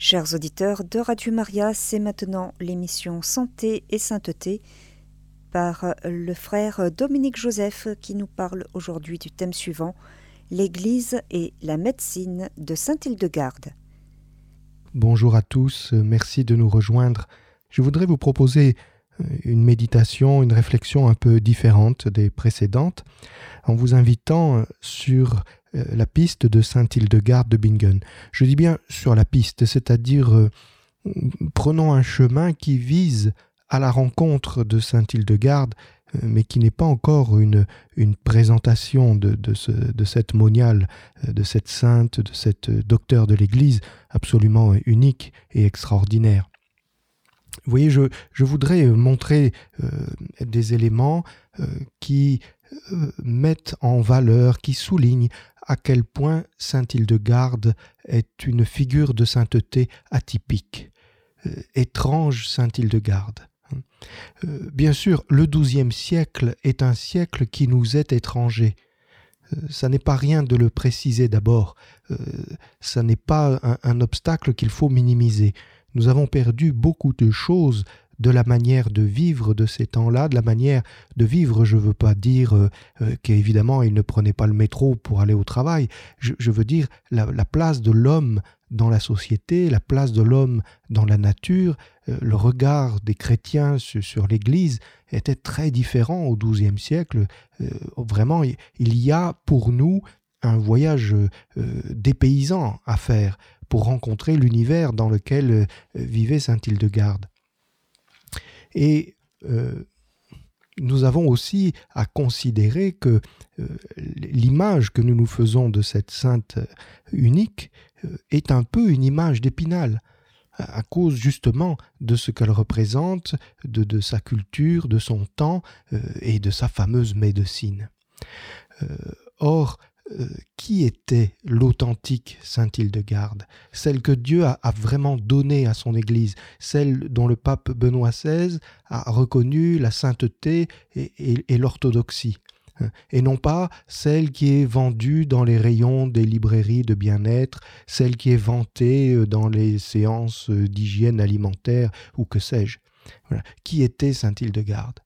Chers auditeurs de Radio Maria, c'est maintenant l'émission Santé et Sainteté par le frère Dominique Joseph qui nous parle aujourd'hui du thème suivant l'Église et la médecine de Saint-Hildegarde. Bonjour à tous, merci de nous rejoindre. Je voudrais vous proposer une méditation, une réflexion un peu différente des précédentes, en vous invitant sur euh, la piste de Saint-Hildegarde de Bingen. Je dis bien sur la piste, c'est-à-dire euh, prenons un chemin qui vise à la rencontre de Saint-Hildegarde, euh, mais qui n'est pas encore une, présentation de cette moniale, de cette sainte, de cette docteur de l'Église absolument unique et extraordinaire. Vous voyez, je, voudrais montrer des éléments qui mettent en valeur, qui soulignent à quel point Saint Hildegarde est une figure de sainteté atypique, euh, étrange Saint Hildegarde. Euh, bien sûr, le XIIe siècle est un siècle qui nous est étranger. Euh, ça n'est pas rien de le préciser d'abord. ça n'est pas un obstacle qu'il faut minimiser. Nous avons perdu beaucoup de choses de la manière de vivre de ces temps-là, de la manière de vivre, je ne veux pas dire euh, euh, qu'évidemment il ne prenait pas le métro pour aller au travail, je, veux dire la, place de l'homme dans la société, la place de l'homme dans la nature, euh, le regard des chrétiens sur, l'Église était très différent au XIIe siècle. vraiment, il y a pour nous un voyage dépaysant à faire pour rencontrer l'univers dans lequel vivait Saint Hildegarde. Et euh, nous avons aussi à considérer que euh, l'image que nous nous faisons de cette sainte unique euh, est un peu une image d'Épinal, à cause justement de ce qu'elle représente, de, sa culture, de son temps et de sa fameuse médecine. or, euh, qui était l'authentique Sainte Hildegarde, celle que Dieu a, vraiment donnée à son Église, celle dont le pape Benoît XVI a reconnu la sainteté et, l'orthodoxie, hein, et non pas celle qui est vendue dans les rayons des librairies de bien-être, celle qui est vantée euh, dans les séances euh, d'hygiène alimentaire ou que sais-je. Qui était Sainte Hildegarde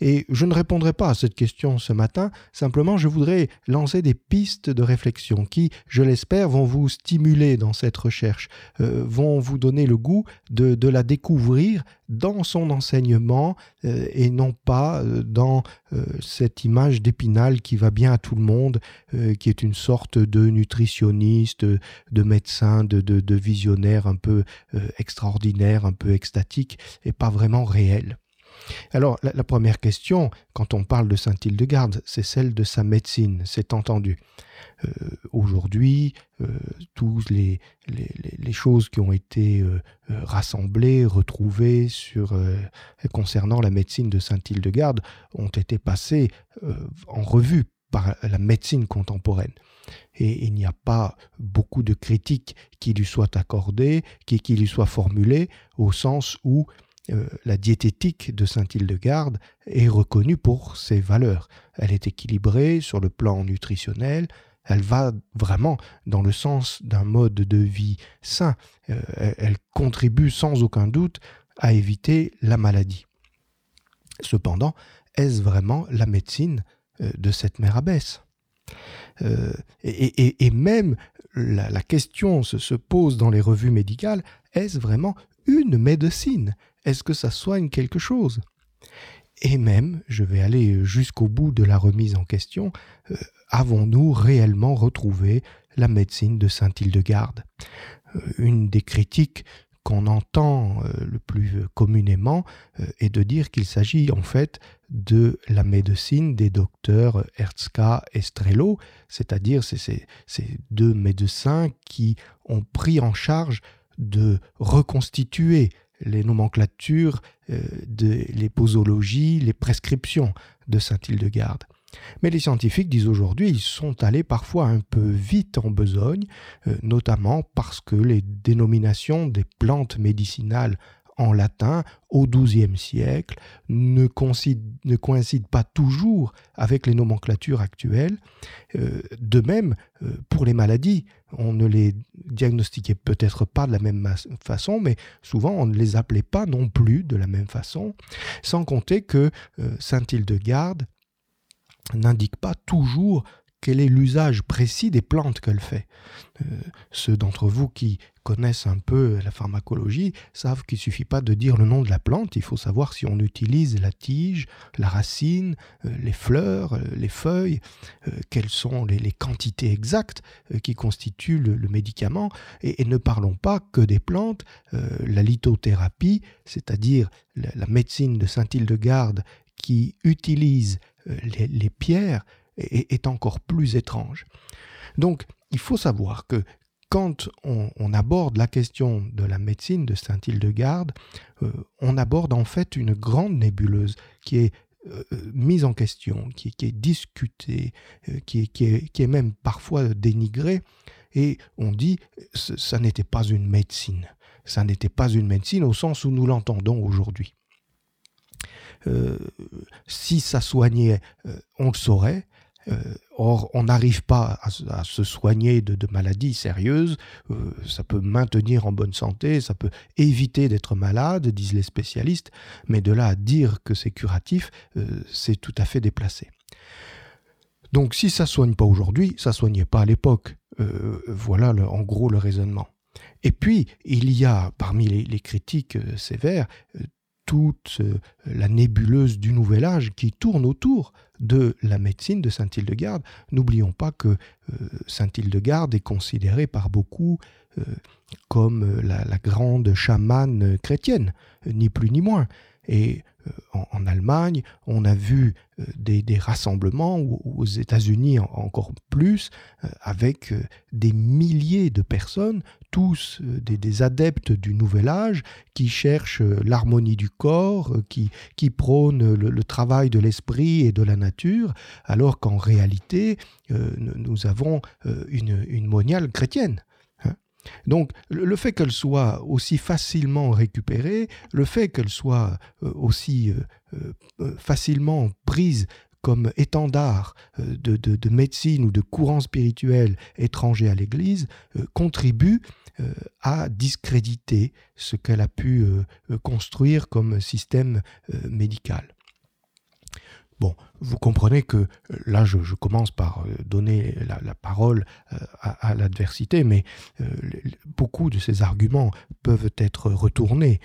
et je ne répondrai pas à cette question ce matin, simplement je voudrais lancer des pistes de réflexion qui, je l'espère, vont vous stimuler dans cette recherche, euh, vont vous donner le goût de, la découvrir dans son enseignement euh, et non pas euh, dans cette image d'épinal qui va bien à tout le monde, qui est une sorte de nutritionniste, de médecin, de, de visionnaire un peu extraordinaire, un peu extatique et pas vraiment réel. Alors, la, première question, quand on parle de Saint-Hildegarde, c'est celle de sa médecine, c'est entendu. Euh, aujourd'hui, euh, toutes les, choses qui ont été euh, rassemblées, retrouvées sur, concernant la médecine de Saint-Hildegarde ont été passées en revue par la médecine contemporaine. Et il n'y a pas beaucoup de critiques qui lui soient accordées, qui, qui lui soient formulées, au sens où euh, la diététique de Saint-Hildegarde est reconnue pour ses valeurs. Elle est équilibrée sur le plan nutritionnel, elle va vraiment dans le sens d'un mode de vie sain, euh, elle contribue sans aucun doute à éviter la maladie. Cependant, est-ce vraiment la médecine euh, de cette mère abbesse? Et, même la, question se, pose dans les revues médicales, est-ce vraiment une médecine? Est-ce que ça soigne quelque chose? Et même, je vais aller jusqu'au bout de la remise en question, euh, avons-nous réellement retrouvé la médecine de Saint-Hildegarde? Euh, Une des critiques qu'on entend euh, le plus communément est de dire qu'il s'agit en fait de la médecine des docteurs Herzka et Strello, c'est-à-dire ces deux médecins qui ont pris en charge de reconstituer les nomenclatures, euh, de, les posologies, les prescriptions de Saint-Hildegarde. Mais les scientifiques disent aujourd'hui ils sont allés parfois un peu vite en besogne, euh, notamment parce que les dénominations des plantes médicinales en latin au XIIe siècle, ne coïncident, pas toujours avec les nomenclatures actuelles. Euh, de même, euh, pour les maladies, on ne les diagnostiquait peut-être pas de la même façon, mais souvent on ne les appelait pas non plus de la même façon, sans compter que Saint Hildegarde n'indique pas toujours quel est l'usage précis des plantes qu'elle fait. Euh, ceux d'entre vous qui connaissent un peu la pharmacologie savent qu'il ne suffit pas de dire le nom de la plante, il faut savoir si on utilise la tige, la racine, euh, les fleurs, euh, les feuilles, quelles sont les, quantités exactes qui constituent le, médicament, et, ne parlons pas que des plantes, la lithothérapie, c'est-à-dire la, médecine de Saint-Hildegarde qui utilise les pierres, est, encore plus étrange. Donc, il faut savoir que quand on, aborde la question de la médecine de Saint-Hildegarde, euh, on aborde en fait une grande nébuleuse qui est euh, mise en question, qui, est discutée, euh, qui, est, même parfois dénigrée, et on dit ça n'était pas une médecine. Ça n'était pas une médecine au sens où nous l'entendons aujourd'hui. si ça soignait, on le saurait, euh, or, on n'arrive pas à, se soigner de, maladies sérieuses. Euh, ça peut maintenir en bonne santé, ça peut éviter d'être malade, disent les spécialistes, mais de là à dire que c'est curatif, euh, c'est tout à fait déplacé. Donc, si ça soigne pas aujourd'hui, ça soignait pas à l'époque. voilà en gros le raisonnement. Et puis, il y a parmi les critiques sévères toute la nébuleuse du Nouvel Âge qui tourne autour de la médecine de Saint-Hildegarde. N'oublions pas que euh, Saint-Hildegarde est considérée par beaucoup euh, comme euh, la, grande chamane chrétienne, ni plus ni moins. Et en, Allemagne, on a vu euh, des, rassemblements, ou aux États-Unis encore plus, euh, avec euh, des milliers de personnes, tous des, adeptes du Nouvel Âge, qui cherchent l'harmonie du corps, qui, prônent le, travail de l'esprit et de la nature, alors qu'en réalité, nous avons une moniale chrétienne. Donc le fait qu'elle soit aussi facilement récupérée, le fait qu'elle soit euh, aussi euh, euh, facilement prise comme étendard de, médecine ou de courant spirituel étranger à l'Église, contribue à discréditer ce qu'elle a pu construire comme système médical. Bon, vous comprenez que euh, là, je, commence par euh, donner la, parole euh, à, l'adversité, mais beaucoup de ces arguments peuvent être retournés.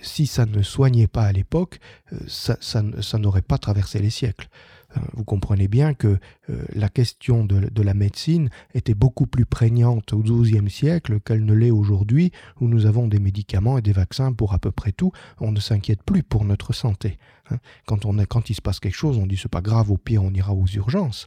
si ça ne soignait pas à l'époque, ça, n'aurait pas traversé les siècles. Vous comprenez bien que la question de, de, la médecine était beaucoup plus prégnante au XIIe siècle qu'elle ne l'est aujourd'hui, où nous avons des médicaments et des vaccins pour à peu près tout. On ne s'inquiète plus pour notre santé. Hein. Quand, on quand il se passe quelque chose, on dit c'est pas grave, au pire on ira aux urgences.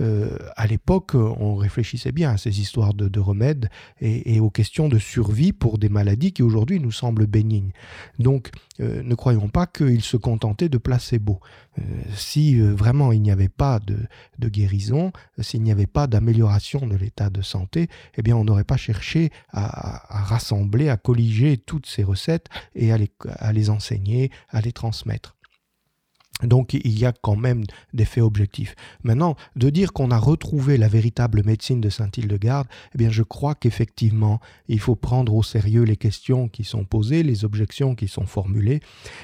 Euh, à l'époque, on réfléchissait bien à ces histoires de, remèdes et, aux questions de survie pour des maladies qui aujourd'hui nous semblent bénignes. Donc, euh, ne croyons pas qu'il se contentait de placebo. Euh, si vraiment il n'y avait pas de, guérison, s'il n'y avait pas d'amélioration de l'état de santé, eh bien on n'aurait pas cherché à, rassembler, à colliger toutes ces recettes et à les enseigner, à les transmettre. Donc il y a quand même des faits objectifs. Maintenant, de dire qu'on a retrouvé la véritable médecine de Saint-Hildegarde, eh bien je crois qu'effectivement, il faut prendre au sérieux les questions qui sont posées, les objections qui sont formulées,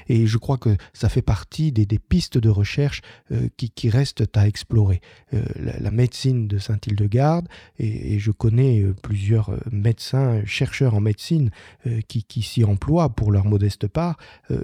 et je crois que ça fait partie des, pistes de recherche euh, qui, restent à explorer. Euh, la, médecine de Saint-Hildegarde, et, je connais euh, plusieurs médecins, chercheurs en médecine qui s'y emploient pour leur modeste part,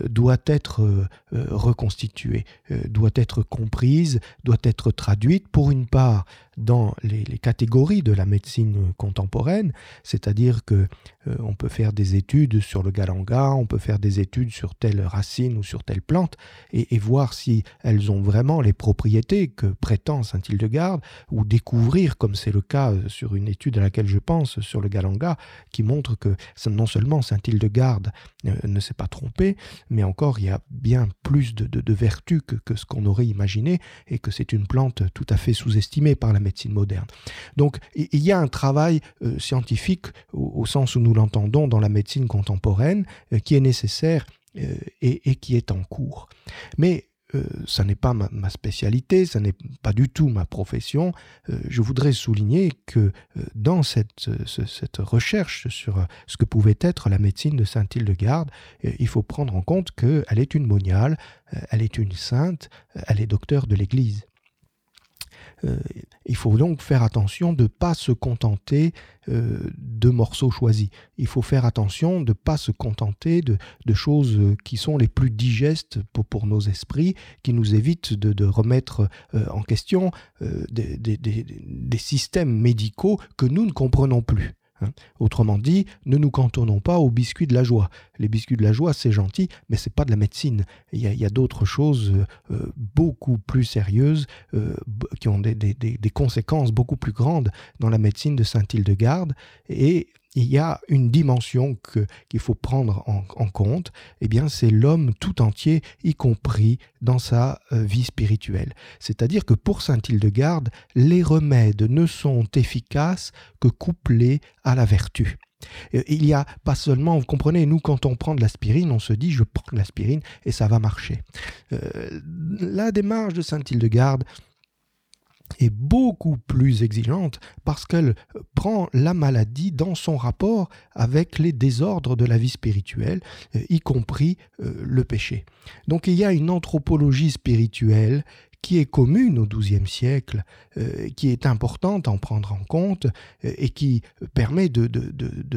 doit être reconstituée. Euh, doit être comprise, doit être traduite. Pour une part dans les, catégories de la médecine contemporaine, c'est-à-dire que euh, on peut faire des études sur le galanga, on peut faire des études sur telle racine ou sur telle plante et, voir si elles ont vraiment les propriétés que prétend Saint Hildegarde ou découvrir, comme c'est le cas euh, sur une étude à laquelle je pense sur le galanga, qui montre que non seulement Saint Hildegarde euh, ne s'est pas trompé, mais encore il y a bien plus de, vertus que, que ce qu'on aurait imaginé et que c'est une plante tout à fait sous-estimée par la médecine moderne. Donc il y a un travail scientifique au, sens où nous l'entendons dans la médecine contemporaine qui est nécessaire et, et, qui est en cours. Mais euh, ça n'est pas ma, spécialité, ça n'est pas du tout ma profession. Euh, je voudrais souligner que euh, dans cette, cette, recherche sur ce que pouvait être la médecine de Saint-Hildegarde, il faut prendre en compte qu'elle est une moniale, elle est une sainte, elle est docteur de l'Église. Euh, il faut donc faire attention de ne pas se contenter euh, de morceaux choisis. Il faut faire attention de ne pas se contenter de, choses qui sont les plus digestes pour, nos esprits, qui nous évitent de, remettre euh, en question des systèmes médicaux que nous ne comprenons plus. Hein. Autrement dit, ne nous cantonnons pas aux biscuits de la joie. Les biscuits de la joie, c'est gentil, mais c'est pas de la médecine. Il y a, d'autres choses euh, beaucoup plus sérieuses euh, qui ont des, des, conséquences beaucoup plus grandes dans la médecine de Saint-Hildegarde. Et il y a une dimension qu'il faut prendre en, compte, eh bien c'est l'homme tout entier, y compris dans sa euh, vie spirituelle. C'est-à-dire que pour saint Hildegarde, les remèdes ne sont efficaces que couplés à la vertu. Il n'y a pas seulement, vous comprenez, nous quand on prend de l'aspirine, on se dit je prends de l'aspirine et ça va marcher. Euh, la démarche de saint Hildegarde, est beaucoup plus exigeante parce qu'elle prend la maladie dans son rapport avec les désordres de la vie spirituelle, euh, y compris euh, le péché. Donc il y a une anthropologie spirituelle qui est commune au XIIe siècle, euh, qui est importante à en prendre en compte euh, et qui permet de,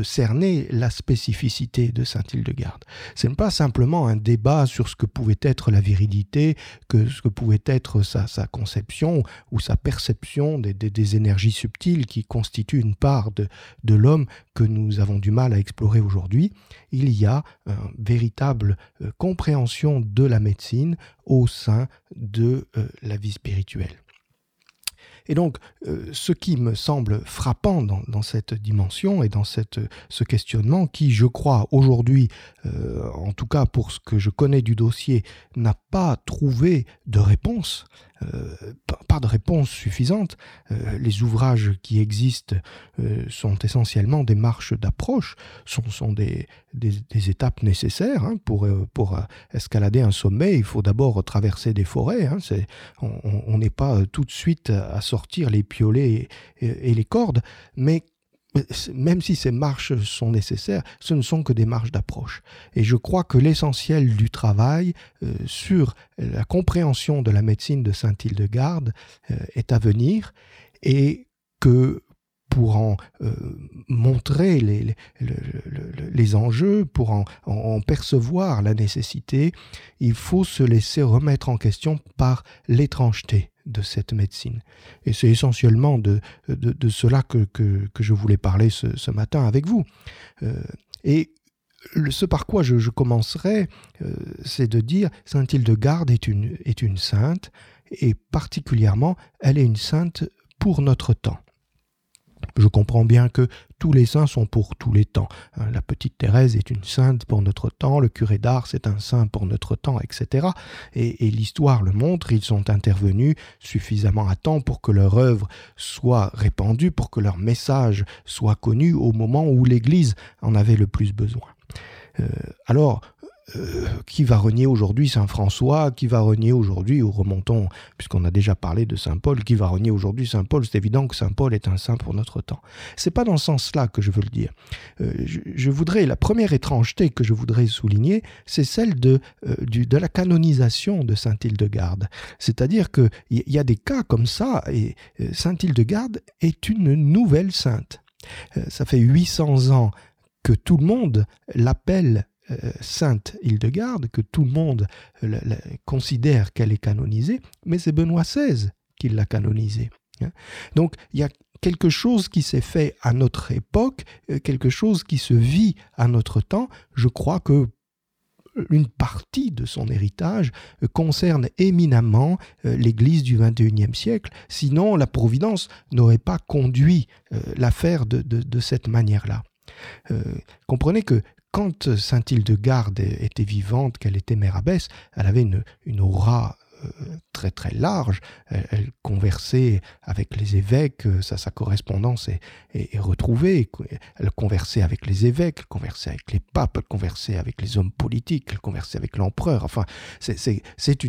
cerner la spécificité de Saint-Hildegarde. Ce n'est pas simplement un débat sur ce que pouvait être la virilité, que ce que pouvait être sa, conception ou sa perception des, énergies subtiles qui constituent une part de, de l'homme que nous avons du mal à explorer aujourd'hui. Il y a une véritable euh, compréhension de la médecine au sein de euh, la vie spirituelle. Et donc, euh, ce qui me semble frappant dans, cette dimension et dans ce questionnement, qui, je crois, aujourd'hui, en tout cas pour ce que je connais du dossier, n'a pas trouvé de réponse, euh, pas de réponse suffisante. Euh, les ouvrages qui existent euh, sont essentiellement des marches d'approche, sont, sont des, étapes nécessaires hein, pour, pour escalader un sommet. Il faut d'abord traverser des forêts. Hein, on n'est pas tout de suite à sortir les piolets et, et les cordes, mais même si ces marches sont nécessaires, ce ne sont que des marches d'approche. Et je crois que l'essentiel du travail euh, sur la compréhension de la médecine de Saint-Hildegarde euh, est à venir et que pour en euh, montrer les, les, enjeux, pour en, en, percevoir la nécessité, il faut se laisser remettre en question par l'étrangeté de cette médecine. Et c'est essentiellement de, de, cela que, que, je voulais parler ce, matin avec vous. Euh, et ce par quoi je, commencerai, euh, c'est de dire Sainte Hildegarde est une, est une sainte, et particulièrement, elle est une sainte pour notre temps. Je comprends bien que tous les saints sont pour tous les temps. Hein, la petite Thérèse est une sainte pour notre temps, le curé d'Ars est un saint pour notre temps, etc. Et, l'histoire le montre, ils sont intervenus suffisamment à temps pour que leur œuvre soit répandue, pour que leur message soit connu au moment où l'Église en avait le plus besoin. Euh, alors, euh, qui va renier aujourd'hui Saint François, qui va renier aujourd'hui, ou remontons, puisqu'on a déjà parlé de Saint Paul, qui va renier aujourd'hui Saint Paul, c'est évident que Saint Paul est un saint pour notre temps. C'est pas dans ce sens-là que je veux le dire. Euh, je, voudrais, la première étrangeté que je voudrais souligner, c'est celle de, euh, de la canonisation de Saint Hildegarde. C'est-à-dire qu'il y, y a des cas comme ça, et Saint Hildegarde est une nouvelle sainte. ça fait 800 ans que tout le monde l'appelle euh, Sainte Hildegarde, que tout le monde euh, considère qu'elle est canonisée, mais c'est Benoît XVI qui l'a canonisée. Hein. Donc il y a quelque chose qui s'est fait à notre époque, euh, quelque chose qui se vit à notre temps. Je crois que une partie de son héritage concerne éminemment l'Église du XXIe siècle, sinon la Providence n'aurait pas conduit l'affaire de, cette manière-là. comprenez que quand Sainte Hildegarde était vivante, qu'elle était mère abbesse, elle avait une, aura très très large. Elle, conversait avec les évêques, sa, sa correspondance est, retrouvée. Elle conversait avec les évêques, elle conversait avec les papes, elle conversait avec les hommes politiques, elle conversait avec l'empereur. Enfin, c'est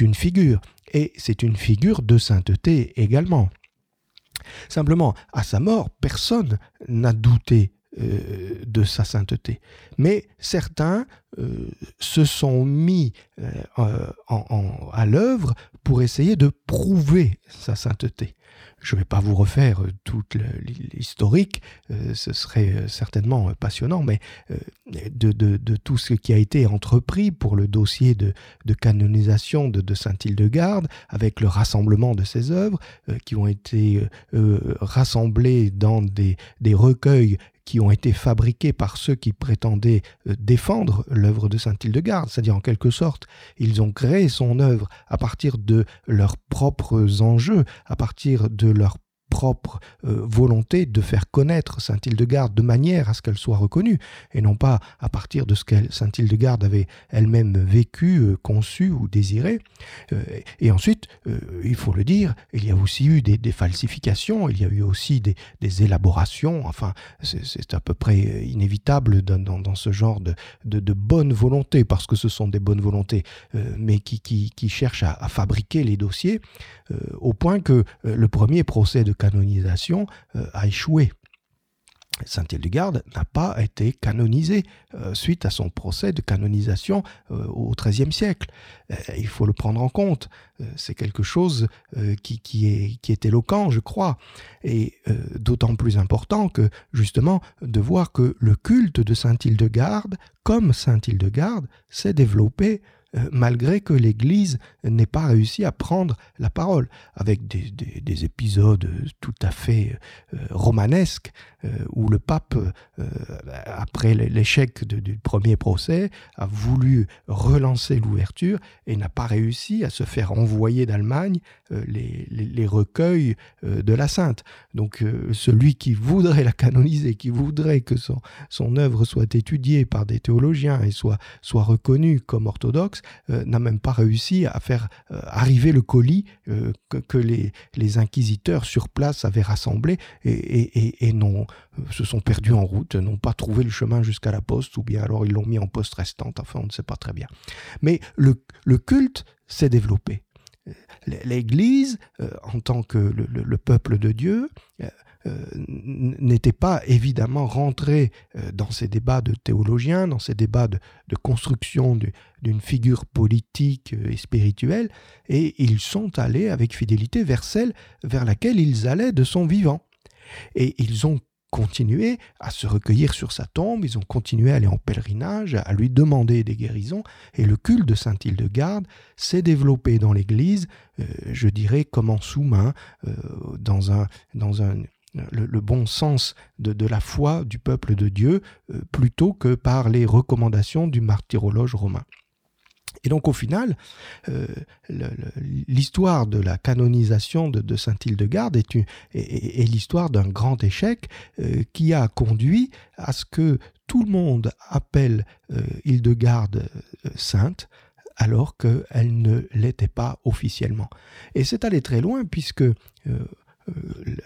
une figure. Et c'est une figure de sainteté également. Simplement, à sa mort, personne n'a douté euh, de sa sainteté. Mais certains euh, se sont mis euh, à l'œuvre pour essayer de prouver sa sainteté. Je ne vais pas vous refaire toute l'historique, ce serait certainement passionnant, mais de, tout ce qui a été entrepris pour le dossier de, canonisation de, Saint-Hildegarde, avec le rassemblement de ses œuvres, qui ont été rassemblées dans des recueils qui ont été fabriqués par ceux qui prétendaient euh, défendre l'œuvre de Saint-Hildegarde, c'est-à-dire en quelque sorte, ils ont créé son œuvre à partir de leurs propres enjeux, à partir de leurs propre euh, volonté de faire connaître Saint-Hildegarde de manière à ce qu'elle soit reconnue, et non pas à partir de ce que Saint-Hildegarde avait elle-même vécu, euh, conçu ou désiré. Euh, et ensuite, il faut le dire, il y a aussi eu des, falsifications, il y a eu aussi des, élaborations, enfin, c'est à peu près inévitable dans, ce genre de, de, bonne volonté, parce que ce sont des bonnes volontés, mais qui, qui, cherchent à, à, fabriquer les dossiers, au point que le premier procès de euh, a échoué. Saint-Hildegarde n'a pas été canonisé euh, suite à son procès de canonisation euh, au XIIIe siècle. il faut le prendre en compte. c'est quelque chose qui, est, éloquent, je crois, et d'autant plus important que justement de voir que le culte de Saint-Hildegarde, comme Saint-Hildegarde, s'est développé malgré que l'Église n'ait pas réussi à prendre la parole, avec des, épisodes tout à fait euh, romanesques, euh, où le pape, après l'échec du premier procès, a voulu relancer l'ouverture et n'a pas réussi à se faire envoyer d'Allemagne les, recueils de la sainte. Donc celui qui voudrait la canoniser, qui voudrait que son, son œuvre soit étudiée par des théologiens et soit, soit reconnue comme orthodoxe, euh, n'a même pas réussi à faire euh, arriver le colis euh, que, les, les, inquisiteurs sur place avaient rassemblé et, et, non, se sont perdus en route, n'ont pas trouvé le chemin jusqu'à la poste, ou bien alors ils l'ont mis en poste restante, enfin on ne sait pas très bien. Mais le, le culte s'est développé. L'Église, en tant que le, peuple de Dieu, n'était pas évidemment rentré euh, dans ces débats de théologiens, dans ces débats de, construction d'une figure politique euh, et spirituelle, et ils sont allés avec fidélité vers celle vers laquelle ils allaient de son vivant. Et ils ont continué à se recueillir sur sa tombe, ils ont continué à aller en pèlerinage, à lui demander des guérisons, et le culte de Saint-Hildegarde s'est développé dans l'Église, je dirais comme en sous-main, dans, un, dans un, le, bon sens de, la foi du peuple de Dieu euh, plutôt que par les recommandations du martyrologe romain. Et donc au final, euh, l'histoire de la canonisation de, Saint-Hildegarde est, est, l'histoire d'un grand échec euh, qui a conduit à ce que tout le monde appelle Hildegarde sainte, alors qu'elle ne l'était pas officiellement. Et c'est allé très loin puisque euh,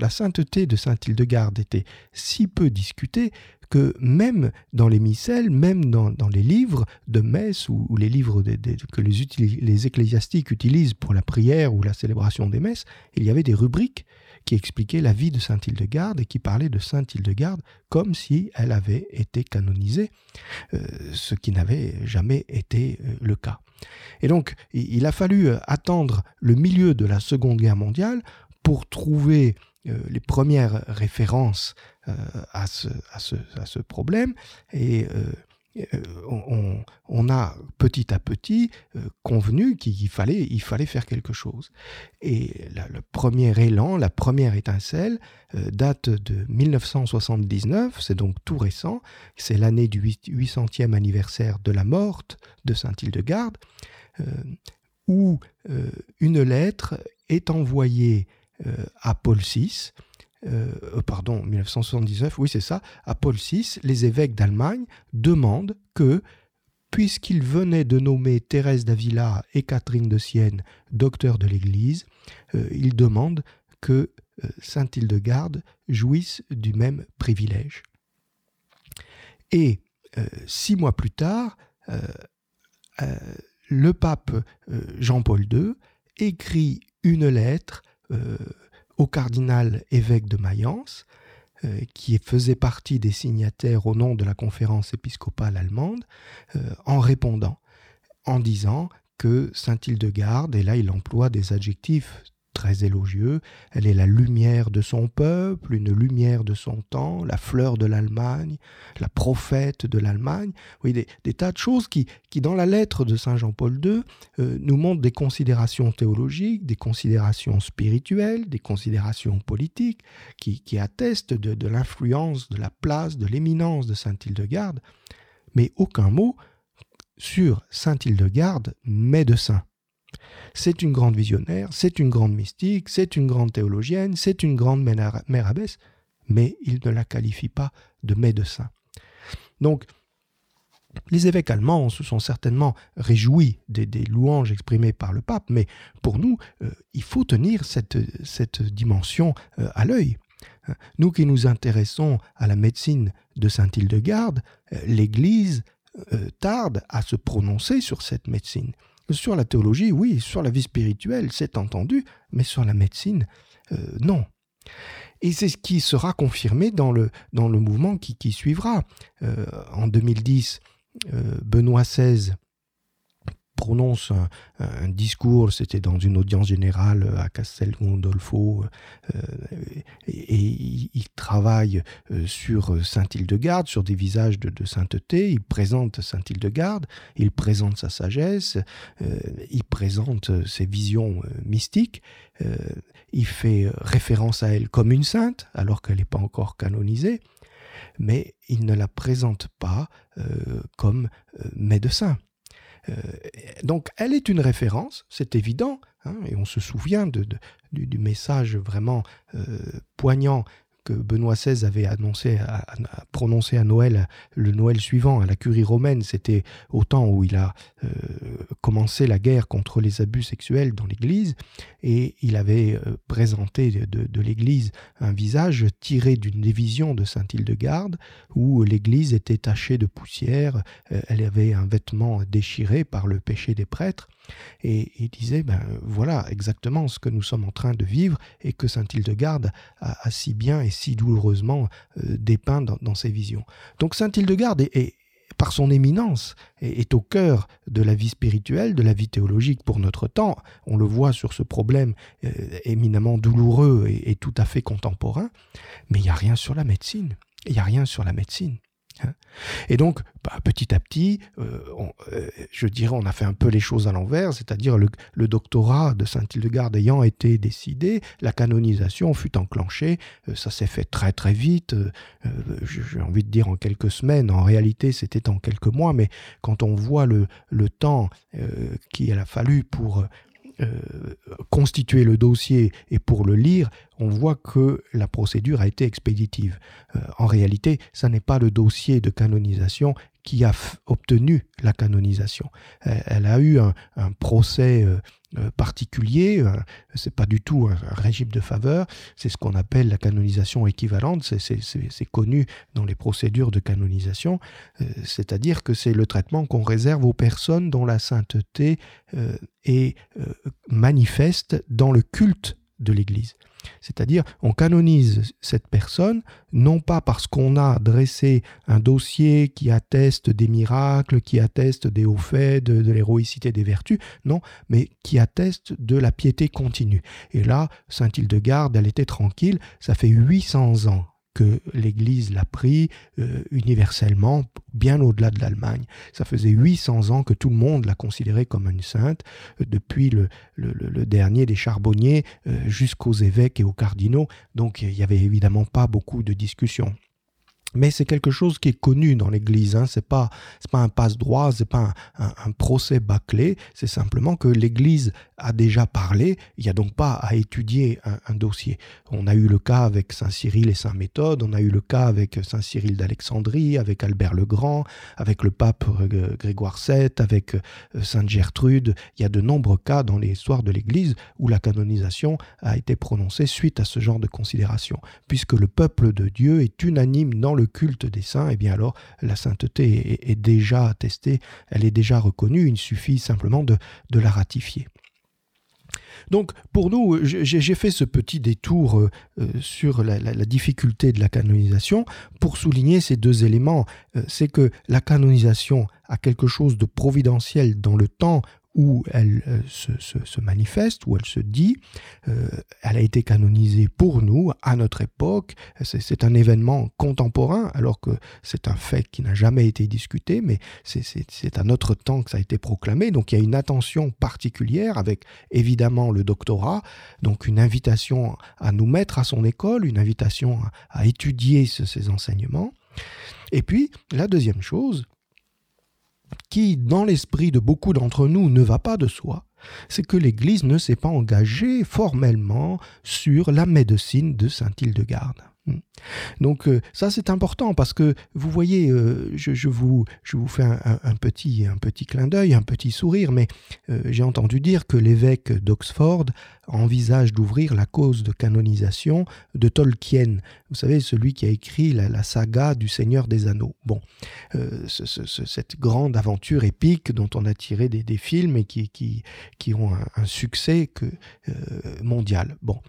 la, sainteté de saint Hildegarde était si peu discutée que même dans les missels, même dans, les livres de messe ou, les livres que les, ecclésiastiques utilisent pour la prière ou la célébration des messes, il y avait des rubriques qui expliquaient la vie de Sainte Hildegarde et qui parlaient de Sainte Hildegarde comme si elle avait été canonisée, euh, ce qui n'avait jamais été euh, le cas. Et donc, il a fallu euh, attendre le milieu de la Seconde Guerre mondiale pour trouver les premières références à ce, à, ce, à, ce, problème. Et euh, on, a petit à petit euh, convenu qu'il fallait, fallait faire quelque chose. Et le premier élan, la première étincelle, euh, date de 1979, c'est donc tout récent, c'est l'année du 800e anniversaire de la morte de Saint-Hildegarde, où une lettre est envoyée à Paul VI, euh, euh, pardon, 1979, oui c'est ça, à Paul VI, les évêques d'Allemagne demandent que puisqu'il venait de nommer Thérèse d'Avila et Catherine de Sienne docteurs de l'Église, euh, il demande que euh, Sainte Hildegarde jouisse du même privilège. Et six mois plus tard, le pape Jean-Paul II écrit une lettre au cardinal évêque de Mayence, qui faisait partie des signataires au nom de la conférence épiscopale allemande, en répondant, en disant que Saint-Hildegarde, et là il emploie des adjectifs très élogieux, elle est la lumière de son peuple, une lumière de son temps, la fleur de l'Allemagne, la prophète de l'Allemagne, oui, des, tas de choses qui, qui, dans la lettre de Saint Jean-Paul II, euh, nous montrent des considérations théologiques, des considérations spirituelles, des considérations politiques, qui, attestent de, l'influence, de la place, de l'éminence de Saint-Hildegarde, mais aucun mot sur Saint-Hildegarde, médecin. C'est une grande visionnaire, c'est une grande mystique, c'est une grande théologienne, c'est une grande mère abbesse, mais il ne la qualifie pas de médecin. Donc, les évêques allemands se sont certainement réjouis des, louanges exprimées par le pape, mais pour nous, euh, il faut tenir cette, dimension euh, à l'œil. Nous qui nous intéressons à la médecine de Saint-Hildegarde, euh, l'Église tarde à se prononcer sur cette médecine. Sur la théologie, oui, sur la vie spirituelle, c'est entendu, mais sur la médecine, euh, non. Et c'est ce qui sera confirmé dans le, dans le mouvement qui, suivra. Euh, en 2010, euh, Benoît XVI prononce un, discours, c'était dans une audience générale à Castel Gondolfo, euh, et, il, travaille euh, sur Saint-Hildegarde, sur des visages de, sainteté, il présente Saint-Hildegarde, il présente sa sagesse, euh, il présente ses visions mystiques, il fait référence à elle comme une sainte, alors qu'elle n'est pas encore canonisée, mais il ne la présente pas comme médecin. Euh, donc elle est une référence, c'est évident, hein, et on se souvient du, message vraiment euh, poignant que Benoît XVI avait annoncé, prononcé à Noël, le Noël suivant, à la curie romaine, c'était au temps où il a euh, commencé la guerre contre les abus sexuels dans l'Église, et il avait euh, présenté de, l'Église un visage tiré d'une division de Saint-Hildegarde, où l'Église était tachée de poussière, euh, elle avait un vêtement déchiré par le péché des prêtres, et il disait, ben voilà exactement ce que nous sommes en train de vivre et que Saint Hildegarde a, si bien et si douloureusement euh, dépeint dans, ses visions. Donc Saint Hildegarde est, par son éminence, est, au cœur de la vie spirituelle, de la vie théologique pour notre temps. On le voit sur ce problème euh, éminemment douloureux et, et, tout à fait contemporain, mais il n'y a rien sur la médecine. Il n'y a rien sur la médecine. Hein. Et donc, bah, petit à petit, euh, euh, je dirais, on a fait un peu les choses à l'envers, c'est-à-dire le, doctorat de Saint-Hildegarde ayant été décidé, la canonisation fut enclenchée, euh, ça s'est fait très très vite, j'ai envie de dire en quelques semaines, en réalité c'était en quelques mois, mais quand on voit le, le temps qu'il a fallu pour constituer le dossier et pour le lire, on voit que la procédure a été expéditive. Euh, en réalité, ça n'est pas le dossier de canonisation qui a obtenu la canonisation. Elle, a eu un, procès euh, euh, particulier, c'est pas du tout un, régime de faveur, c'est ce qu'on appelle la canonisation équivalente, c'est connu dans les procédures de canonisation, euh, c'est-à-dire que c'est le traitement qu'on réserve aux personnes dont la sainteté est manifeste dans le culte de l'Église. C'est-à-dire, on canonise cette personne, non pas parce qu'on a dressé un dossier qui atteste des miracles, qui atteste des hauts faits, de, de l'héroïcité des vertus, non, mais qui atteste de la piété continue. Et là, Saint-Hildegarde, elle était tranquille, ça fait 800 ans que l'Église l'a pris euh, universellement, bien au-delà de l'Allemagne. Ça faisait 800 ans que tout le monde l'a considérée comme une sainte, euh, depuis le, dernier des charbonniers euh, jusqu'aux évêques et aux cardinaux, donc il n'y avait évidemment pas beaucoup de discussions. Mais c'est quelque chose qui est connu dans l'Église. Hein. C'est pas pas un passe droit, c'est pas un, procès bâclé. C'est simplement que l'Église a déjà parlé, il n'y a donc pas à étudier un, dossier. On a eu le cas avec Saint Cyril et Saint Méthode, on a eu le cas avec Saint Cyril d'Alexandrie, avec Albert le Grand, avec le pape Grégoire VII, avec euh, Sainte Gertrude. Il y a de nombreux cas dans l'histoire de l'Église où la canonisation a été prononcée suite à ce genre de considération. Puisque le peuple de Dieu est unanime dans le culte des saints, et eh bien alors la sainteté est, déjà attestée, elle est déjà reconnue, il suffit simplement de la ratifier. Donc pour nous, j'ai fait ce petit détour euh, euh, sur la, difficulté de la canonisation pour souligner ces deux éléments. Euh, c'est que la canonisation a quelque chose de providentiel dans le temps où elle euh, se, manifeste, où elle se dit. Euh, elle a été canonisée pour nous, à notre époque. C'est un événement contemporain, alors que c'est un fait qui n'a jamais été discuté, mais c'est à notre temps que ça a été proclamé. Donc il y a une attention particulière avec évidemment le doctorat, donc une invitation à nous mettre à son école, une invitation à, étudier ces enseignements. Et puis, la deuxième chose, qui, dans l'esprit de beaucoup d'entre nous, ne va pas de soi, c'est que l'Église ne s'est pas engagée formellement sur la médecine de Saint-Hildegarde. Hmm. Donc euh, ça c'est important parce que vous voyez, euh, je, vous, je vous fais un, petit, un petit clin d'œil, un petit sourire, mais euh, j'ai entendu dire que l'évêque d'Oxford envisage d'ouvrir la cause de canonisation de Tolkien. Vous savez, celui qui a écrit la, saga du Seigneur des Anneaux. Bon, cette grande aventure épique dont on a tiré des, films et qui, qui, qui ont un, succès que, mondial. Bon,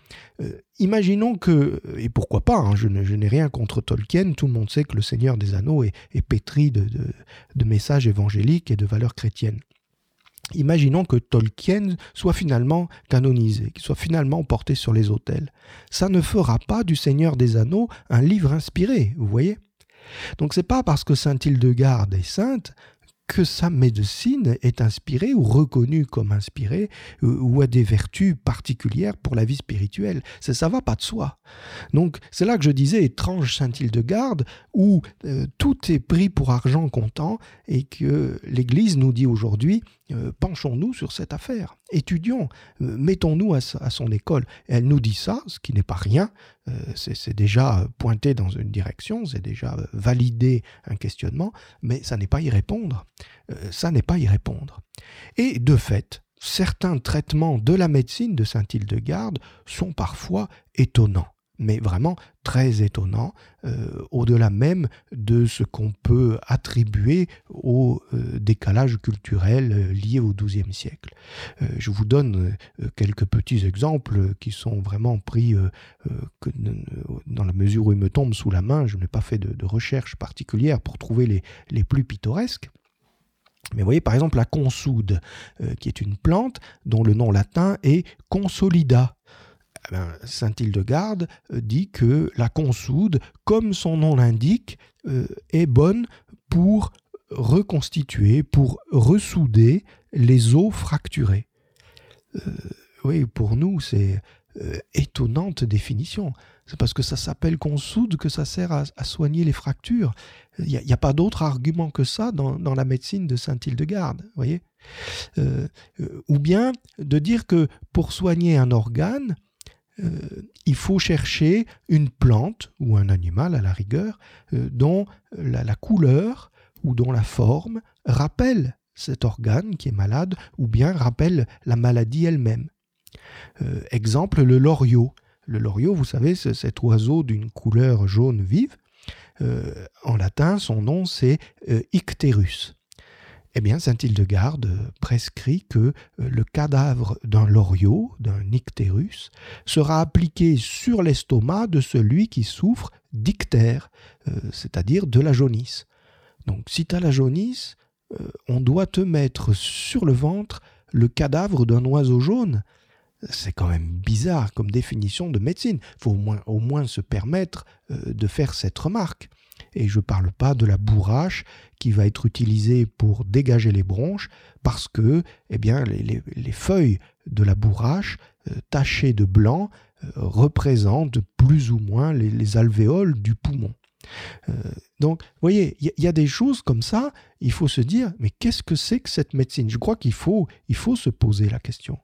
imaginons que, et pourquoi pas, hein, je, n'ai rien contre Tolkien, tout le monde sait que le Seigneur des Anneaux est, pétri de, messages évangéliques et de valeurs chrétiennes. Imaginons que Tolkien soit finalement canonisé, qu'il soit finalement porté sur les autels. Ça ne fera pas du Seigneur des Anneaux un livre inspiré, vous voyez? Donc c'est pas parce que Sainte Hildegarde est sainte que sa médecine est inspirée ou reconnue comme inspirée euh, ou a des vertus particulières pour la vie spirituelle. Ça, ça va pas de soi. Donc c'est là que je disais étrange Saint-Hildegarde où euh, tout est pris pour argent comptant et que l'Église nous dit aujourd'hui euh, penchons-nous sur cette affaire, étudions, mettons-nous à, son école. elle nous dit ça, ce qui n'est pas rien, c'est déjà pointé dans une direction, c'est déjà validé un questionnement, mais ça n'est pas y répondre. Euh, ça n'est pas y répondre. Et de fait, certains traitements de la médecine de Saint-Hildegarde sont parfois étonnants mais vraiment très étonnants, euh, au-delà même de ce qu'on peut attribuer au euh, décalage culturel lié au XIIe siècle. je vous donne quelques petits exemples qui sont vraiment pris dans la mesure où ils me tombent sous la main. Je n'ai pas fait de, recherche particulière pour trouver les plus pittoresques. Mais vous voyez par exemple la consoude, euh, qui est une plante dont le nom latin est consolida. Eh ben, Saint Hildegarde euh, dit que la consoude, comme son nom l'indique, euh, est bonne pour reconstituer, pour ressouder les os fracturés. oui, pour nous, c'est étonnante définition. C'est parce que ça s'appelle consoude que ça sert à, soigner les fractures. Il n'y a, pas d'autre argument que ça dans, la médecine de Saint-Hildegarde, voyez? Euh, euh, Ou bien de dire que pour soigner un organe, euh, il faut chercher une plante ou un animal à la rigueur dont la, couleur ou dont la forme rappelle cet organe qui est malade ou bien rappelle la maladie elle-même. exemple, le loriot. Le loriot, vous savez, c'est cet oiseau d'une couleur jaune vive. Euh, en latin, son nom c'est euh, Icterus. Eh bien, saint Hildegarde prescrit que euh, le cadavre d'un loriot, d'un ictérus, sera appliqué sur l'estomac de celui qui souffre d'ictère, c'est-à-dire de la jaunisse. Donc, si tu as la jaunisse, on doit te mettre sur le ventre le cadavre d'un oiseau jaune c'est quand même bizarre comme définition de médecine. Il faut au moins, se permettre euh, de faire cette remarque. Et je ne parle pas de la bourrache qui va être utilisée pour dégager les bronches, parce que eh bien, les, feuilles de la bourrache, euh, tachées de blanc, euh, représentent plus ou moins les, alvéoles du poumon. Donc, vous voyez, il y, a des choses comme ça, il faut se dire, mais qu'est-ce que c'est que cette médecine? Je crois qu'il faut, il faut se poser la question.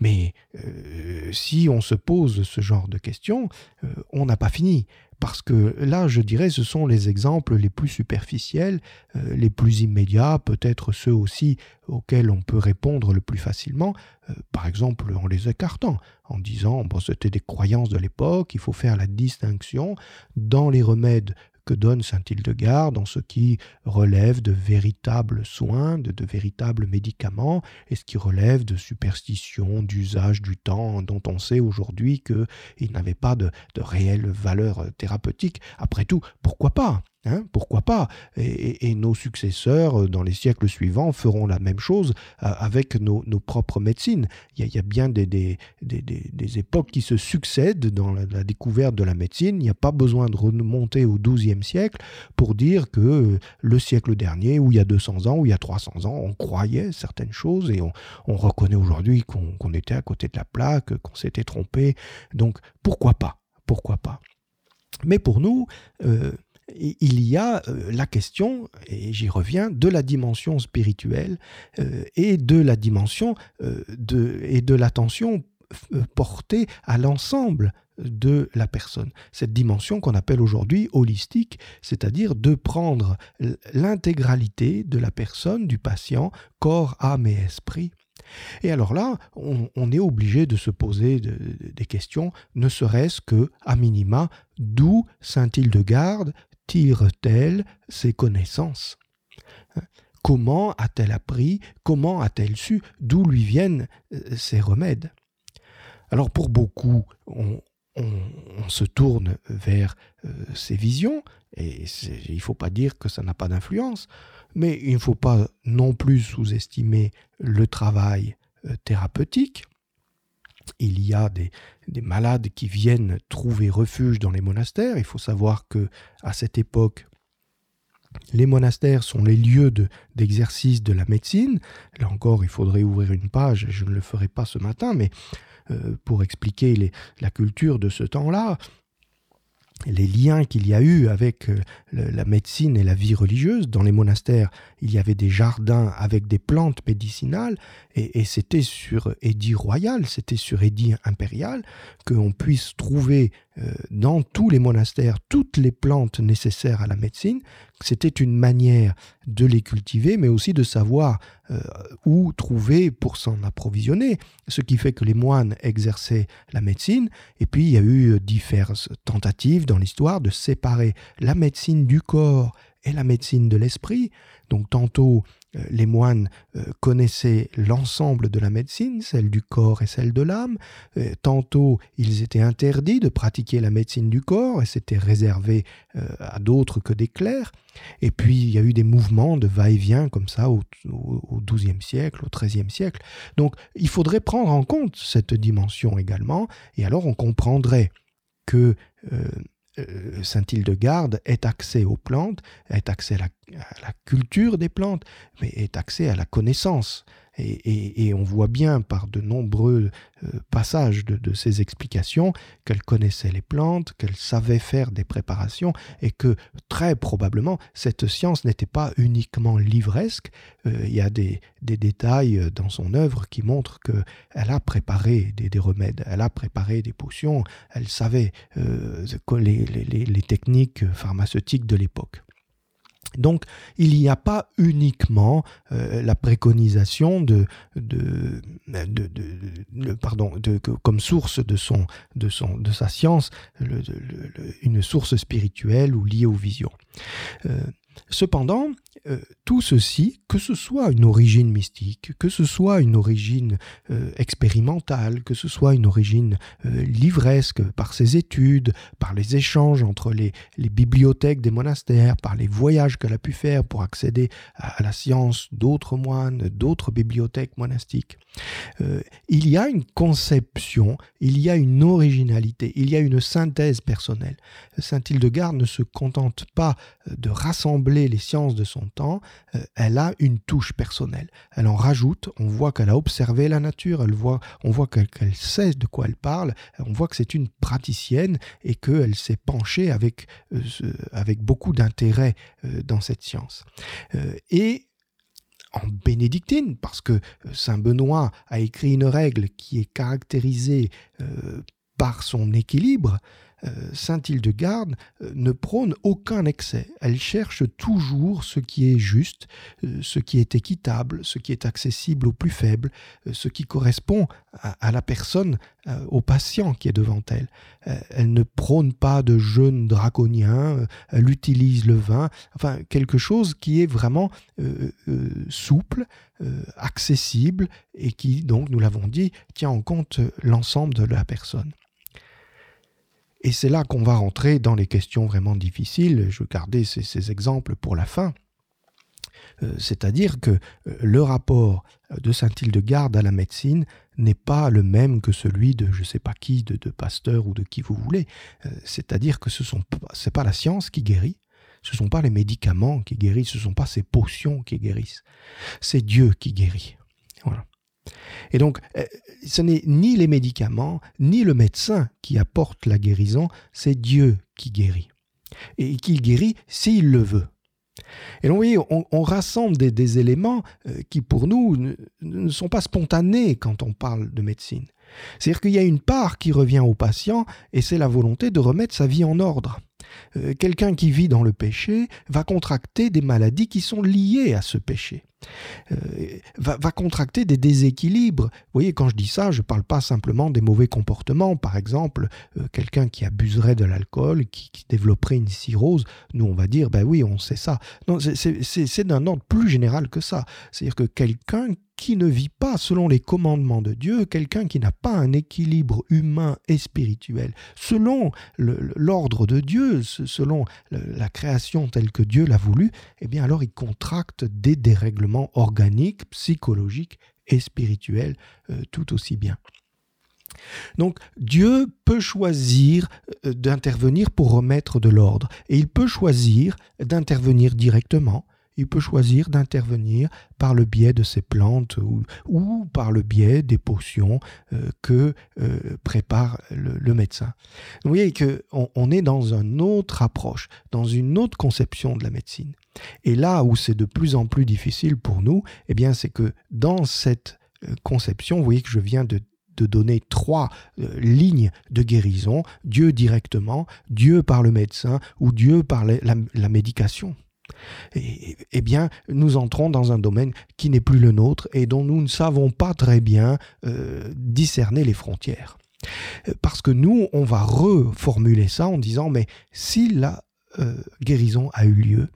Mais euh, si on se pose ce genre de questions, euh, on n'a pas fini. Parce que là, je dirais, ce sont les exemples les plus superficiels, euh, les plus immédiats, peut-être ceux aussi auxquels on peut répondre le plus facilement, par exemple en les écartant, en disant, bon, c'était des croyances de l'époque, il faut faire la distinction dans les remèdes que donne saint Hildegarde en ce qui relève de véritables soins, de, véritables médicaments, et ce qui relève de superstitions, d'usage du temps, dont on sait aujourd'hui qu'il n'avait pas de, de réelle valeur thérapeutique. Après tout, pourquoi pas? Hein, pourquoi pas? Et, nos successeurs, euh, dans les siècles suivants, feront la même chose euh, avec nos, propres médecines. Il y a, bien des, époques qui se succèdent dans la, découverte de la médecine. Il n'y a pas besoin de remonter au XIIe siècle pour dire que euh, le siècle dernier, ou il y a 200 ans, ou il y a 300 ans, on croyait certaines choses et on, reconnaît aujourd'hui qu'on était à côté de la plaque, qu'on s'était trompé. Donc pourquoi pas? Pourquoi pas? Mais pour nous, il y a euh, la question, et j'y reviens, de la dimension spirituelle euh, et de la dimension euh, de, et de l'attention portée à l'ensemble de la personne. Cette dimension qu'on appelle aujourd'hui holistique, c'est-à-dire de prendre l'intégralité de la personne, du patient, corps, âme et esprit, et alors là, on, est obligé de se poser des questions, ne serait-ce que, à minima, d'où Saint Hildegarde tire-t-elle ses connaissances? Comment a-t-elle appris? Comment a-t-elle su? D'où lui viennent euh, ces remèdes? Alors pour beaucoup, on, se tourne vers euh, ces visions, et il ne faut pas dire que ça n'a pas d'influence, mais il ne faut pas non plus sous-estimer le travail euh, thérapeutique il y a des, malades qui viennent trouver refuge dans les monastères. Il faut savoir que à cette époque, les monastères sont les lieux d'exercice de, la médecine. Là encore, il faudrait ouvrir une page, je ne le ferai pas ce matin, mais euh, pour expliquer la culture de ce temps-là, les liens qu'il y a eu avec euh, la médecine et la vie religieuse. Dans les monastères, il y avait des jardins avec des plantes médicinales, et, c'était sur édit royal, c'était sur édit impérial, qu'on puisse trouver dans tous les monastères toutes les plantes nécessaires à la médecine. C'était une manière de les cultiver, mais aussi de savoir euh, où trouver pour s'en approvisionner, ce qui fait que les moines exerçaient la médecine, et puis il y a eu diverses tentatives dans l'histoire de séparer la médecine du corps et la médecine de l'esprit. Donc tantôt euh, les moines euh, connaissaient l'ensemble de la médecine, celle du corps et celle de l'âme. Euh, tantôt, ils étaient interdits de pratiquer la médecine du corps et c'était réservé à d'autres que des clercs. Et puis, il y a eu des mouvements de va-et-vient comme ça au XIIe siècle, au XIIIe siècle. Donc, il faudrait prendre en compte cette dimension également, et alors on comprendrait que euh, Saint-Hildegarde est accès aux plantes, est accès à la, culture des plantes, mais est accès à la connaissance. Et, on voit bien par de nombreux euh, passages de, de ces explications qu'elle connaissait les plantes, qu'elle savait faire des préparations, et que très probablement cette science n'était pas uniquement livresque. Euh, il y a des, détails dans son œuvre qui montrent qu'elle a préparé des, remèdes, elle a préparé des potions, elle savait euh, les techniques pharmaceutiques de l'époque. Donc, il n'y a pas uniquement euh, la préconisation de, pardon, comme source de, de, son, de sa science, une source spirituelle ou liée aux visions. Euh, cependant, euh, tout ceci, que ce soit une origine mystique, que ce soit une origine euh, expérimentale, que ce soit une origine euh, livresque par ses études, par les échanges entre les, bibliothèques des monastères, par les voyages qu'elle a pu faire pour accéder à, la science d'autres moines, d'autres bibliothèques monastiques, il y a une conception, il y a une originalité, il y a une synthèse personnelle. Saint Hildegarde ne se contente pas de rassembler les sciences de son entend, elle a une touche personnelle. Elle en rajoute, on voit qu'elle a observé la nature, elle voit, on voit qu'elle sait de quoi elle parle, on voit que c'est une praticienne et qu'elle s'est penchée avec, avec beaucoup d'intérêt dans cette science. et en bénédictine, parce que Saint Benoît a écrit une règle qui est caractérisée par son équilibre, euh, Saint Hildegarde euh, ne prône aucun excès. Elle cherche toujours ce qui est juste, euh, ce qui est équitable, ce qui est accessible aux plus faibles, ce qui correspond à, la personne, au patient qui est devant elle. Elle ne prône pas de jeûne draconien, elle utilise le vin, enfin quelque chose qui est vraiment souple, accessible et qui, donc, nous l'avons dit, tient en compte l'ensemble de la personne. Et c'est là qu'on va rentrer dans les questions vraiment difficiles. Je vais garder ces, exemples pour la fin. Euh, c'est-à-dire que euh, le rapport de Saint-Hildegarde à la médecine n'est pas le même que celui de je ne sais pas qui, de, Pasteur ou de qui vous voulez. Euh, c'est-à-dire que ce n'est pas la science qui guérit, ce ne sont pas les médicaments qui guérissent, ce ne sont pas ces potions qui guérissent. C'est Dieu qui guérit. Voilà. Et donc, euh, ce n'est ni les médicaments, ni le médecin qui apporte la guérison, c'est Dieu qui guérit. Et qui guérit s'il le veut. Et donc, vous voyez, on, rassemble des, éléments euh, qui, pour nous, ne, sont pas spontanés quand on parle de médecine. C'est-à-dire qu'il y a une part qui revient au patient, et c'est la volonté de remettre sa vie en ordre. Euh, quelqu'un qui vit dans le péché va contracter des maladies qui sont liées à ce péché. Euh, va, contracter des déséquilibres. Vous voyez, quand je dis ça, je ne parle pas simplement des mauvais comportements. Par exemple, euh, quelqu'un qui abuserait de l'alcool, qui, développerait une cirrhose, nous on va dire, ben oui, on sait ça. Non, c'est d'un ordre plus général que ça. C'est-à-dire que quelqu'un qui ne vit pas selon les commandements de Dieu, quelqu'un qui n'a pas un équilibre humain et spirituel, selon l'ordre de Dieu, selon la création telle que Dieu l'a voulu, eh bien alors il contracte des dérèglements organiques, psychologiques et spirituels euh, tout aussi bien. Donc Dieu peut choisir euh, d'intervenir pour remettre de l'ordre, et il peut choisir d'intervenir directement, il peut choisir d'intervenir par le biais de ces plantes ou, par le biais des potions euh, que prépare le, médecin. vous voyez qu'on on est dans une autre approche, dans une autre conception de la médecine. Et là où c'est de plus en plus difficile pour nous, eh bien c'est que dans cette euh, conception, vous voyez que je viens de donner trois lignes de guérison, Dieu directement, Dieu par le médecin ou Dieu par la médication eh bien, nous entrons dans un domaine qui n'est plus le nôtre et dont nous ne savons pas très bien euh, discerner les frontières. Parce que nous, on va reformuler ça en disant, mais si la euh, guérison a eu lieu, euh,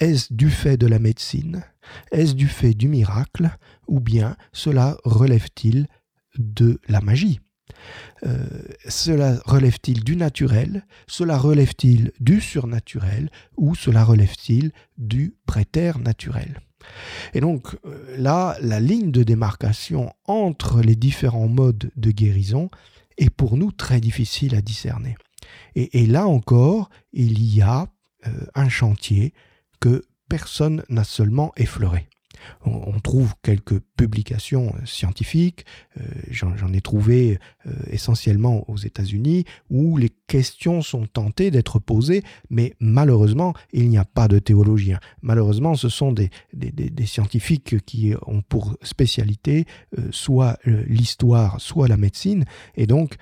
est-ce du fait de la médecine? Est-ce du fait du miracle? Ou bien cela relève-t-il de la magie? Euh, cela relève-t-il du naturel? Cela relève-t-il du surnaturel? Ou cela relève-t-il du prétère naturel et donc euh, là, la ligne de démarcation entre les différents modes de guérison est pour nous très difficile à discerner. Et, là encore, il y a euh, un chantier que personne n'a seulement effleuré on, trouve quelques publications euh, scientifiques, euh, j'en ai trouvé euh, essentiellement aux États-Unis, où les questions sont tentées d'être posées, mais malheureusement, il n'y a pas de théologiens. Malheureusement, ce sont des, scientifiques qui ont pour spécialité soit l'histoire, soit la médecine, et donc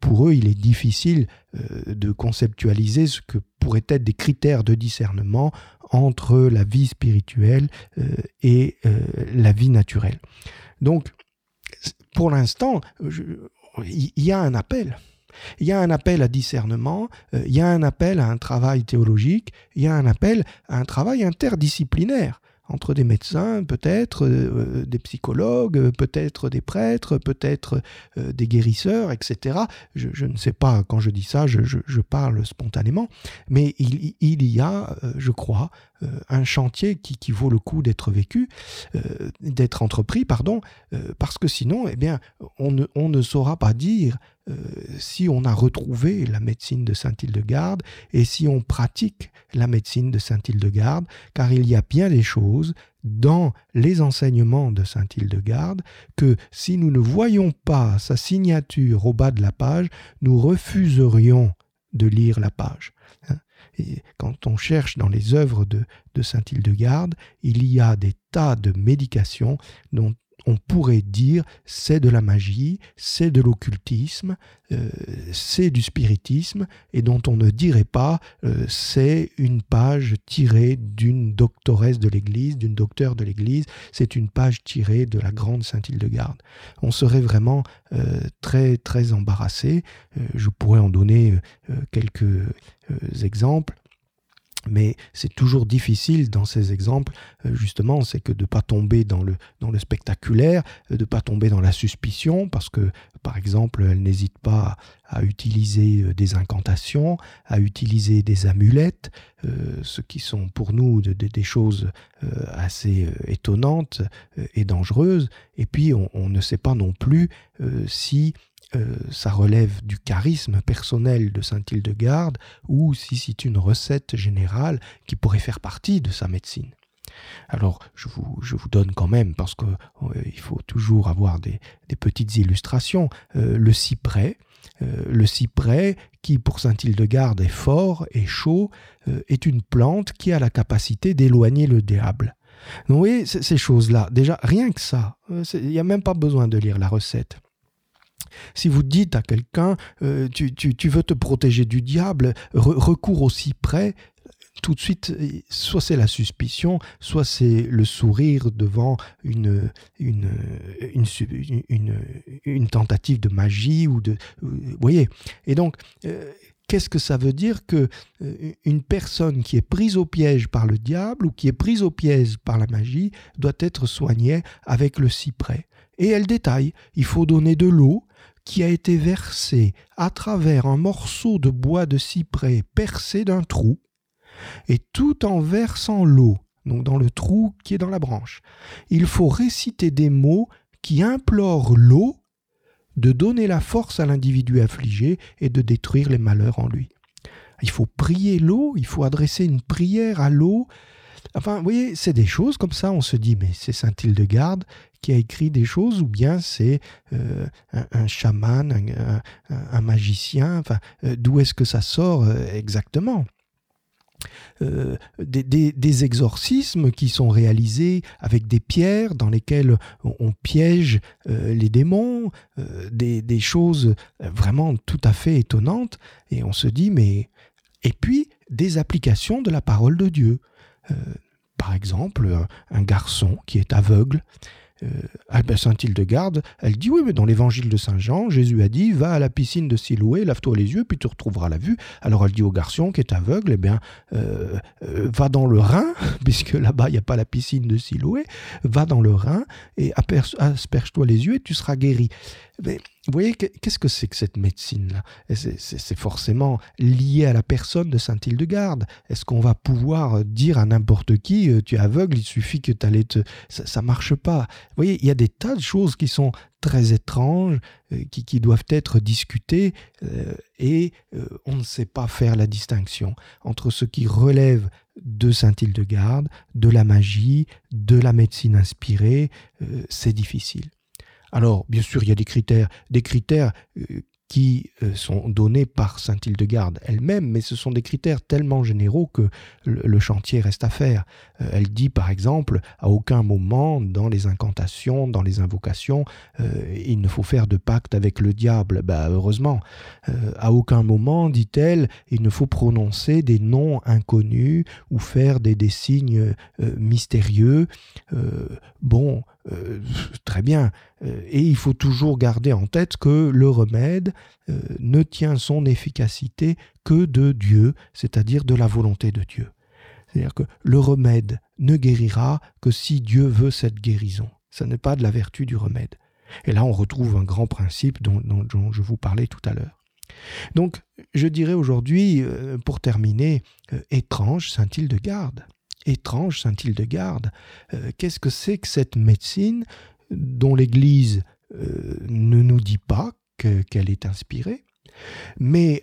pour eux, il est difficile de conceptualiser ce que pourraient être des critères de discernement entre la vie spirituelle euh, et euh, la vie naturelle. Donc, pour l'instant, il y a un appel. Il y a un appel à discernement, euh, il y a un appel à un travail théologique, il y a un appel à un travail interdisciplinaire entre des médecins, peut-être euh, des psychologues, peut-être des prêtres, peut-être euh, des guérisseurs, etc. Je, ne sais pas, quand je dis ça, je, parle spontanément, mais il, y a, euh, je crois, un chantier qui, vaut le coup d'être vécu, d'être entrepris, pardon, parce que sinon, eh bien, on ne, on ne saura pas dire si on a retrouvé la médecine de Saint-Hildegarde et si on pratique la médecine de Saint-Hildegarde, car il y a bien des choses dans les enseignements de Saint-Hildegarde que si nous ne voyons pas sa signature au bas de la page, nous refuserions de lire la page. Hein. Et quand on cherche dans les œuvres de, de Saint-Hildegarde, il y a des tas de médications dont on pourrait dire c'est de la magie, c'est de l'occultisme, euh, c'est du spiritisme, et dont on ne dirait pas euh, c'est une page tirée d'une doctoresse de l'Église, d'une docteur de l'Église, c'est une page tirée de la grande Sainte-Hildegarde. On serait vraiment euh, très très embarrassé. je pourrais en donner quelques exemples. Mais c'est toujours difficile dans ces exemples, euh, justement, c'est que de ne pas tomber dans le, dans le spectaculaire, euh, de ne pas tomber dans la suspicion, parce que, par exemple, elle n'hésite pas à utiliser euh, des incantations, à utiliser des amulettes, ce qui sont pour nous des choses assez étonnantes et dangereuses. Et puis, on, on, ne sait pas non plus si euh, ça relève du charisme personnel de Saint-Hildegarde ou si c'est une recette générale qui pourrait faire partie de sa médecine. Alors, je vous, je vous donne quand même, parce qu'il euh, faut toujours avoir des, petites illustrations, euh, le cyprès. le cyprès, qui pour Saint-Hildegarde est fort et chaud, est une plante qui a la capacité d'éloigner le diable. Donc, vous voyez, ces choses-là, déjà, rien que ça, il n'y a même pas besoin de lire la recette. Si vous dites à quelqu'un, euh, tu, veux te protéger du diable, recours aussi près, tout de suite, soit c'est la suspicion, soit c'est le sourire devant une, une, une, tentative de magie ou de... Vous voyez. Et donc, euh, qu'est-ce que ça veut dire que euh, une personne qui est prise au piège par le diable ou qui est prise au piège par la magie doit être soignée avec le cyprès. Et elle détaille, il faut donner de l'eau, qui a été versé à travers un morceau de bois de cyprès percé d'un trou, et tout en versant l'eau, donc dans le trou qui est dans la branche, il faut réciter des mots qui implorent l'eau de donner la force à l'individu affligé et de détruire les malheurs en lui. Il faut prier l'eau, il faut adresser une prière à l'eau. Enfin, vous voyez, c'est des choses comme ça, on se dit, mais c'est Saint-Hildegarde qui a écrit des choses ou bien c'est euh, un, chaman, un, magicien euh, d'où est-ce que ça sort euh, exactement? Des, exorcismes qui sont réalisés avec des pierres dans lesquelles on, piège les démons, des, choses vraiment tout à fait étonnantes, et on se dit, mais... Et puis, des applications de la parole de Dieu. par exemple, un garçon qui est aveugle, euh, Saint-Hildegarde, elle dit oui, mais dans l'évangile de Saint Jean, Jésus a dit va à la piscine de Siloué, lave-toi les yeux, puis tu retrouveras la vue. Alors elle dit au garçon qui est aveugle, eh bien, euh, euh, va dans le Rhin, puisque là-bas il n'y a pas la piscine de Siloué, va dans le Rhin et asperge-toi les yeux et tu seras guéri. Mais vous voyez, qu'est-ce que c'est que cette médecine-là? C'est forcément lié à la personne de Saint-Hildegarde. Est-ce qu'on va pouvoir dire à n'importe qui, euh, tu es aveugle, il suffit que tu allais te... Ça ne marche pas. Vous voyez, il y a des tas de choses qui sont très étranges, euh, qui, doivent être discutées, euh, et on ne sait pas faire la distinction entre ce qui relève de Saint-Hildegarde, de la magie, de la médecine inspirée. c'est difficile. Alors, bien sûr, il y a des critères, des critères euh, qui euh, sont donnés par Saint-Hildegarde elle-même, mais ce sont des critères tellement généraux que le, chantier reste à faire. Euh, elle dit par exemple, à aucun moment dans les incantations, dans les invocations, il ne faut faire de pacte avec le diable. Bah, heureusement. à aucun moment, dit-elle, il ne faut prononcer des noms inconnus ou faire des, signes mystérieux. bon, euh, très bien. Euh, et il faut toujours garder en tête que le remède euh, ne tient son efficacité que de Dieu, c'est-à-dire de la volonté de Dieu. C'est-à-dire que le remède ne guérira que si Dieu veut cette guérison. Ce n'est pas de la vertu du remède. Et là, on retrouve un grand principe dont, je vous parlais tout à l'heure. Donc, je dirais aujourd'hui, pour terminer, étrange Saint-Hildegarde étrange, Saint-Hildegarde. Qu'est-ce que c'est que cette médecine dont l'Église ne nous dit pas qu'elle est inspirée mais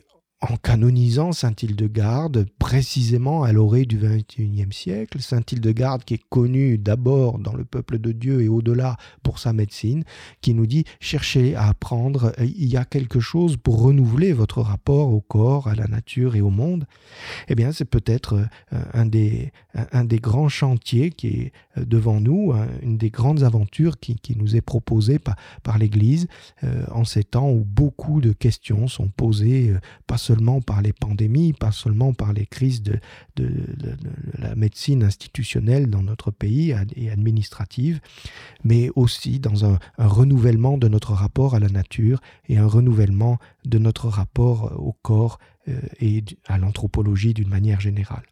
en canonisant Saint-Hildegarde précisément à l'orée du XXIe siècle. Saint-Hildegarde qui est connu d'abord dans le peuple de Dieu et au-delà pour sa médecine, qui nous dit cherchez à apprendre, il y a quelque chose pour renouveler votre rapport au corps, à la nature et au monde. Eh bien, c'est peut-être euh, un des, grands chantiers qui est euh, devant nous, une des grandes aventures qui, nous est proposée par, par l'Église euh, en ces temps où beaucoup de questions sont posées, pas seulement seulement par les pandémies, pas seulement par les crises de, la médecine institutionnelle dans notre pays et administrative, mais aussi dans un, renouvellement de notre rapport à la nature et un renouvellement de notre rapport au corps euh, et à l'anthropologie d'une manière générale.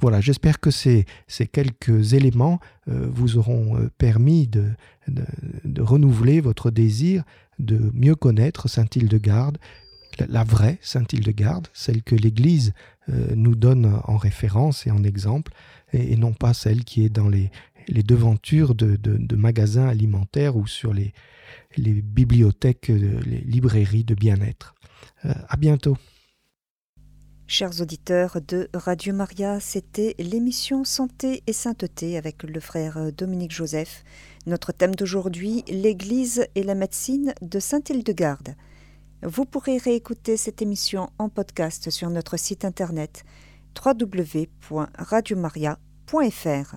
Voilà, j'espère que ces, ces, quelques éléments euh, vous auront euh, permis de, de, renouveler votre désir de mieux connaître Saint-Hildegarde la, vraie Sainte-Hildegarde, celle que l'Église euh, nous donne en référence et en exemple, et, non pas celle qui est dans les, devantures de, magasins alimentaires ou sur les, bibliothèques, euh, les librairies de bien-être. Euh, à bientôt. Chers auditeurs de Radio Maria, c'était l'émission Santé et Sainteté avec le frère Dominique Joseph. Notre thème d'aujourd'hui, l'Église et la médecine de Sainte-Hildegarde. Vous pourrez réécouter cette émission en podcast sur notre site internet www.radiomaria.fr.